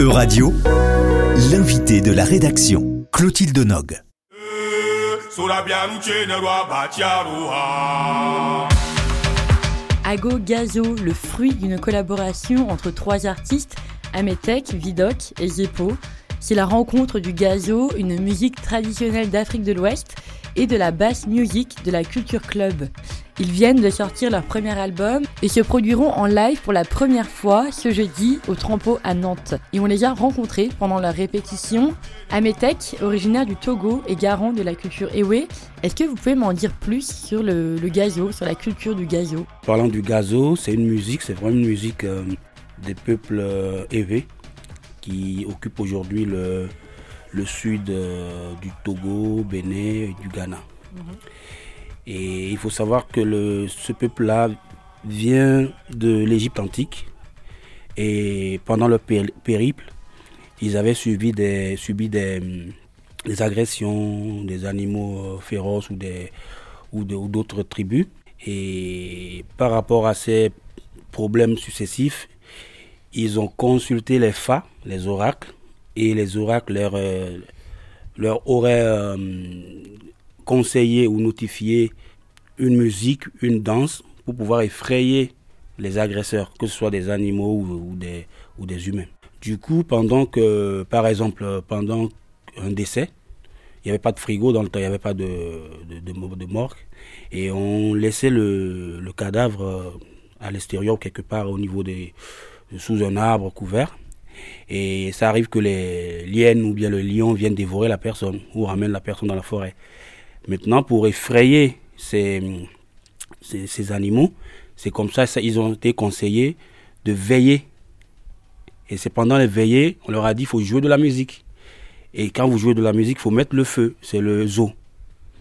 E-Radio, l'invité de la rédaction, Clotilde Nog. Ago Gazo, le fruit d'une collaboration entre trois artistes, Ametek, Vidok et Zepo. C'est la rencontre du gazo, une musique traditionnelle d'Afrique de l'Ouest, et de la bass music de la Culture Club. Ils viennent de sortir leur premier album et se produiront en live pour la première fois ce jeudi au Trampo à Nantes. Et on les a rencontrés pendant leur répétition. Ametek, originaire du Togo et garant de la culture Ewe, est-ce que vous pouvez m'en dire plus sur le, gazo, sur la culture du gazo? Parlant du gazo, c'est une musique, c'est vraiment une musique euh, des peuples euh, Ewe qui occupe aujourd'hui le, le sud euh, du Togo, Bénin et du Ghana. Mhm. Et il faut savoir que le, ce peuple-là vient de l'Égypte antique. Et pendant leur périple, ils avaient subi des, subi des, des agressions des animaux euh, féroces ou des ou d'autres tribus. Et par rapport à ces problèmes successifs, ils ont consulté les fa, les oracles, et les oracles leur, euh, leur auraient euh, conseillé ou notifié une musique, une danse pour pouvoir effrayer les agresseurs, que ce soit des animaux ou, des, ou des humains. Du coup, pendant que, par exemple, pendant un décès, il n'y avait pas de frigo dans le temps, il n'y avait pas de, de, morgue, et on laissait le, le cadavre euh, à l'extérieur, quelque part au niveau des, sous un arbre couvert. Et ça arrive que les liènes ou bien le lion viennent dévorer la personne ou ramènent la personne dans la forêt. Maintenant, pour effrayer ces, ces, animaux, c'est comme ça, ça, ils ont été conseillés de veiller. Et c'est pendant les veillées, on leur a dit, il faut jouer de la musique. Et quand vous jouez de la musique, il faut mettre le feu, c'est le zo,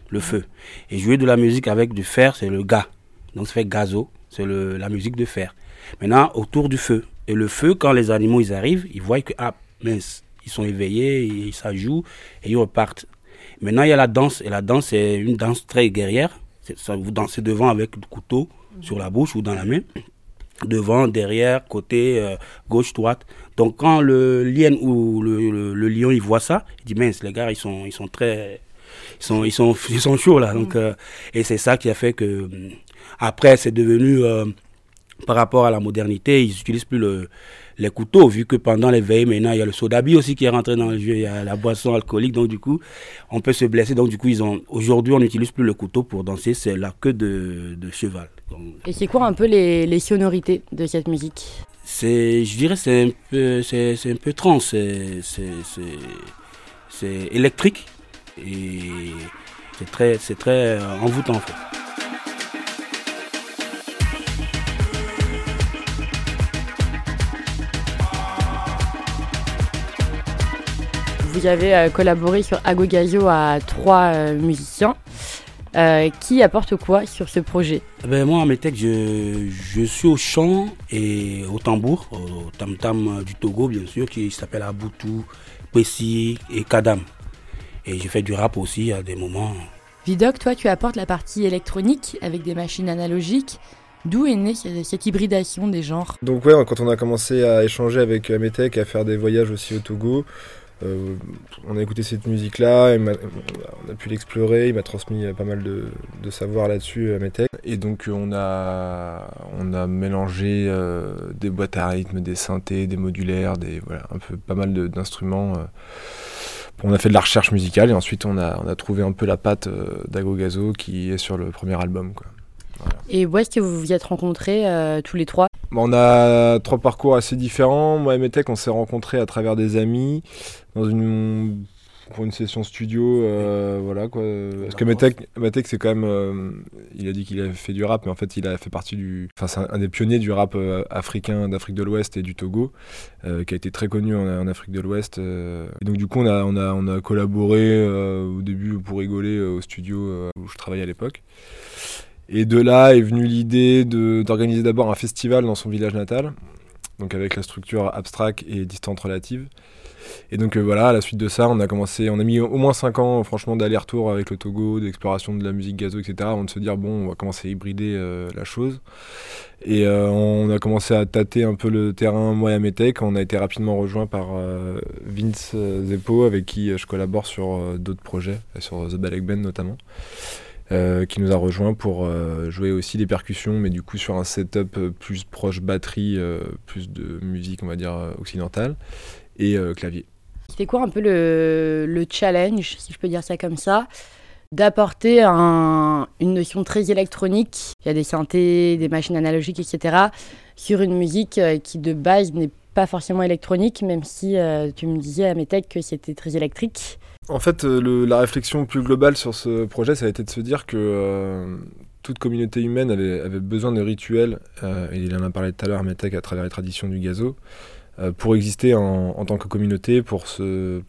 le feu. Et jouer de la musique avec du fer, c'est le ga. Donc ça fait gazo, c'est la musique de fer. Maintenant, autour du feu. Et le feu, quand les animaux ils arrivent, ils voient que, ah, mince, ils sont éveillés, ils, ça joue, et ils repartent. Maintenant, il y a la danse, et la danse, c'est une danse très guerrière. Ça, vous dansez devant avec le couteau sur la bouche ou dans la main, devant, derrière, côté, euh, gauche, droite. Donc, quand le lien ou le, lion, il voit ça, il dit, mince, les gars, ils sont, ils sont très, ils sont, ils sont, ils sont chauds là. Donc, euh, et c'est ça qui a fait que, après, c'est devenu, euh, par rapport à la modernité, ils n'utilisent plus le, les couteaux, vu que pendant les veilles, maintenant, il y a le sodabi aussi qui est rentré dans le jeu, il y a la boisson alcoolique, donc du coup, on peut se blesser. Donc du coup, ils ont aujourd'hui, on n'utilise plus le couteau pour danser, c'est la queue de, de cheval. Et c'est quoi un peu les, les sonorités de cette musique? C'est, je dirais, c'est un peu, c'est, un peu trans, c'est, électrique et c'est très, c'est très envoûtant en fait. Vous avez euh, collaboré sur Agogazo à trois euh, musiciens. Euh, qui apporte quoi sur ce projet? Eh ben Moi, en métèque, je, je, suis au chant et au tambour, au tam-tam du Togo, bien sûr, qui s'appelle Aboutou, Pessi et Kadam. Et j'ai fait du rap aussi à des moments. Vidoc, toi, tu apportes la partie électronique avec des machines analogiques. D'où est née cette hybridation des genres? Donc ouais, quand on a commencé à échanger avec Ametech, à faire des voyages aussi au Togo, euh, on a écouté cette musique-là, on a pu l'explorer, il m'a transmis pas mal de, savoir là-dessus à mes Et donc on a, on a mélangé euh, des boîtes à rythme, des synthés, des modulaires, des, voilà, un peu pas mal d'instruments. Euh. On a fait de la recherche musicale et ensuite on a, on a trouvé un peu la patte d'Ago Gazo qui est sur le premier album. Quoi. Et où est-ce que vous vous êtes rencontrés tous les trois? On a trois parcours assez différents. Moi et Metec, on s'est rencontrés à travers des amis dans une pour une session studio, euh, voilà quoi. Parce que Metec, c'est quand même, euh, il a dit qu'il avait fait du rap, mais en fait il a fait partie du, enfin c'est un, des pionniers du rap euh, africain d'Afrique de l'Ouest et du Togo, qui a été très connu en, Afrique de l'Ouest. donc du coup on a, on a, on a collaboré au début pour rigoler au studio où je travaillais à l'époque. Et de là est venue l'idée d'organiser d'abord un festival dans son village natal. donc avec la structure abstract et distante relative. Et donc euh, voilà, à la suite de ça, on a commencé, on a mis au moins 5 ans franchement d'aller-retour avec le Togo, d'exploration de la musique gazo, etc. avant de se dire bon, on va commencer à hybrider euh, la chose. Et euh, on a commencé à tâter un peu le terrain, moi et Ametech. On a été rapidement rejoint par Vince Zeppo, avec qui je collabore sur d'autres projets, sur The Balek Band notamment. Qui nous a rejoint pour jouer aussi des percussions, mais du coup sur un setup plus proche batterie, plus de musique, on va dire, occidentale et euh, clavier. C'était quoi un peu le, challenge, si je peux dire ça comme ça, d'apporter une notion très électronique, il y a des synthés, des machines analogiques, etc., sur une musique euh, qui de base n'est pas forcément électronique, même si euh, tu me disais à mes techs que c'était très électrique. En fait, la réflexion plus globale sur ce projet, ça a été de se dire que toute communauté humaine avait, besoin de rituels, et il en a parlé tout à l'heure, Metec, à travers les traditions du gazo, euh, pour exister en, tant que communauté, pour, euh,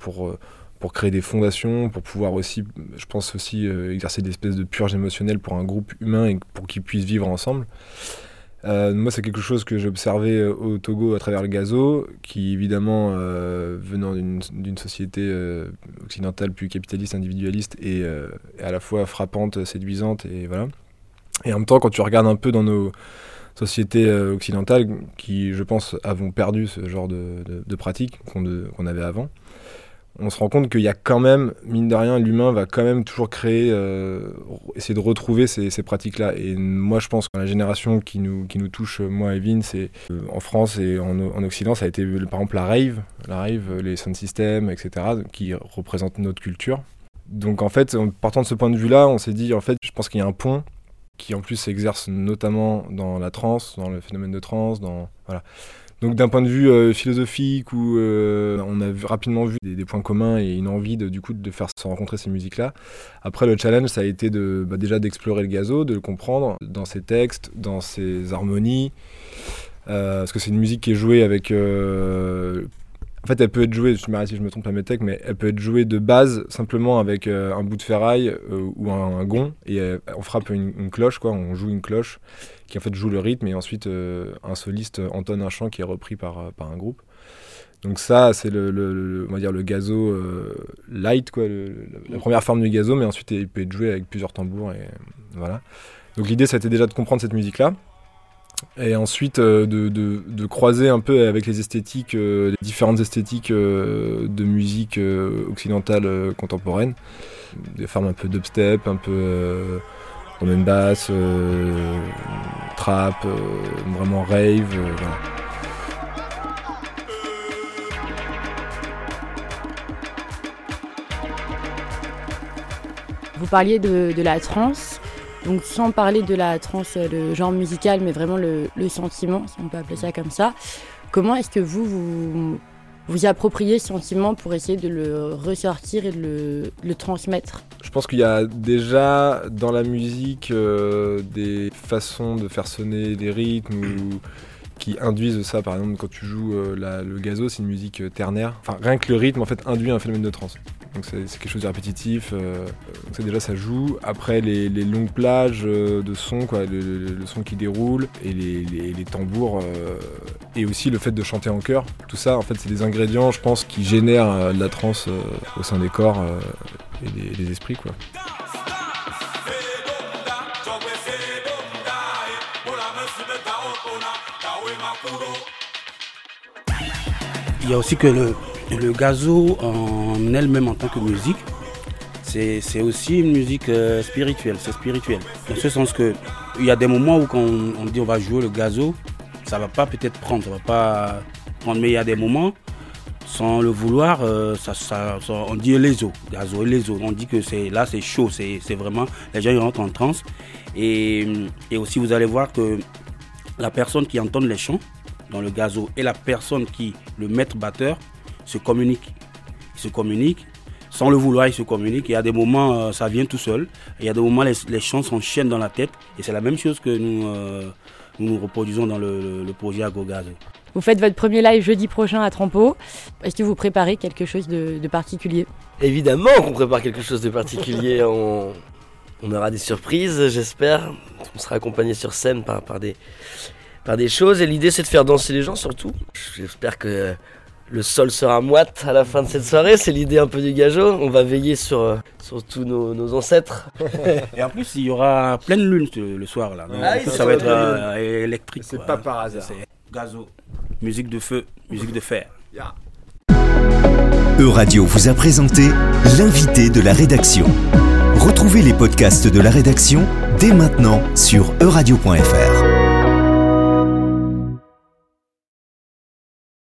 créer des fondations, pour pouvoir aussi, je pense aussi, euh, exercer des espèces de purges émotionnelles pour un groupe humain et pour qu'ils puissent vivre ensemble. Moi, c'est quelque chose que j'ai observé au Togo à travers le gazo, qui évidemment, venant d'une société occidentale plus capitaliste, individualiste, et à la fois frappante, séduisante, et voilà. Et en même temps, quand tu regardes un peu dans nos sociétés euh, occidentales qui, je pense, avons perdu ce genre de, de, pratiques qu'on avait avant. On se rend compte qu'il y a quand même, mine de rien, l'humain va quand même toujours créer, euh, essayer de retrouver ces, pratiques-là. Et moi, je pense que la génération qui nous, qui nous touche, moi et Vin, c'est euh, en France et en, en, Occident, ça a été par exemple la rave, la rave, les sound etc., qui représentent notre culture. Donc en fait, en partant de ce point de vue-là, on s'est dit, en fait, je pense qu'il y a un pont qui en plus s'exerce notamment dans la transe, dans le phénomène de transe, dans voilà. Donc d'un point de vue euh, philosophique, où euh, on a rapidement vu des, points communs et une envie de, du coup de faire se rencontrer ces musiques-là. Après le challenge, ça a été de bah, déjà d'explorer le gazo, de le comprendre dans ses textes, dans ses harmonies, euh, parce que c'est une musique qui est jouée avec en fait, elle peut être jouée, je m'arrête si je me trompe à mes techs, mais elle peut être jouée de base simplement avec euh, un bout de ferraille euh, ou un, gond et euh, on frappe une, cloche, quoi. On joue une cloche qui en fait joue le rythme et ensuite un soliste entonne un chant qui est repris par, par un groupe. Donc ça, c'est le, va dire le gazo light, quoi, la première forme du gazo, mais ensuite il peut être joué avec plusieurs tambours et voilà. Donc l'idée, c'était déjà de comprendre cette musique-là et ensuite euh, de, croiser un peu avec les esthétiques, euh, les différentes esthétiques euh, de musique occidentale contemporaine, des formes un peu dubstep, un peu romaine basse, trap, vraiment rave. Vous parliez de la trance. Donc sans parler de la trance, le genre musical, mais vraiment le, sentiment, si on peut appeler ça comme ça. Comment est-ce que vous, vous appropriez ce sentiment pour essayer de le ressortir et de le, transmettre? Je pense qu'il y a déjà dans la musique euh, des façons de faire sonner des rythmes qui induisent ça. Par exemple, quand tu joues euh, le gazo, c'est une musique euh, ternaire. Enfin, rien que le rythme en fait induit un phénomène de trance. Donc c'est quelque chose de répétitif. Euh, donc ça déjà ça joue. Après les, longues plages euh, de son, le, son qui déroule et les, tambours euh, et aussi le fait de chanter en chœur. Tout ça en fait c'est des ingrédients je pense qui génèrent de la trance au sein des corps et des, esprits quoi. Il y a aussi que le, le gazo en elle-même en tant que musique, c'est aussi une musique euh, spirituelle, c'est spirituel. Dans ce sens que il y a des moments où quand on, dit on va jouer le gazo, ça va pas peut-être prendre, ça va pas prendre, mais il y a des moments, sans le vouloir, euh, ça, on dit les eaux, gazo les eaux. On dit que c'est là c'est chaud, c'est vraiment, les gens ils rentrent en transe. Et, et aussi vous allez voir que la personne qui entend les chants dans le gazo et la personne qui, le maître batteur, se communiquent. Ils se communiquent. Sans le vouloir, ils se communiquent. Il y a des moments, euh, ça vient tout seul. Il y a des moments, les, les chants s'enchaînent dans la tête. Et c'est la même chose que nous, euh, nous, reproduisons dans le, projet Agogaz. Vous faites votre premier live jeudi prochain à Trampo. Est-ce que vous préparez quelque chose de, particulier? Évidemment qu'on prépare quelque chose de particulier. on, on, aura des surprises, j'espère. On sera accompagné sur scène par, par des, par des choses. Et l'idée, c'est de faire danser les gens surtout. J'espère que le sol sera moite à la fin de cette soirée. C'est l'idée un peu du gageot. On va veiller sur, euh, sur tous nos, nos ancêtres. Et en plus, il y aura pleine lune ce- le soir là. Donc, Ah oui, ça, va être euh, électrique. C'est pas par hasard. C'est Gazo, musique de feu, musique de fer. Euradio vous a présenté l'invité de la rédaction. Retrouvez les podcasts de la rédaction dès maintenant sur euradio.fr.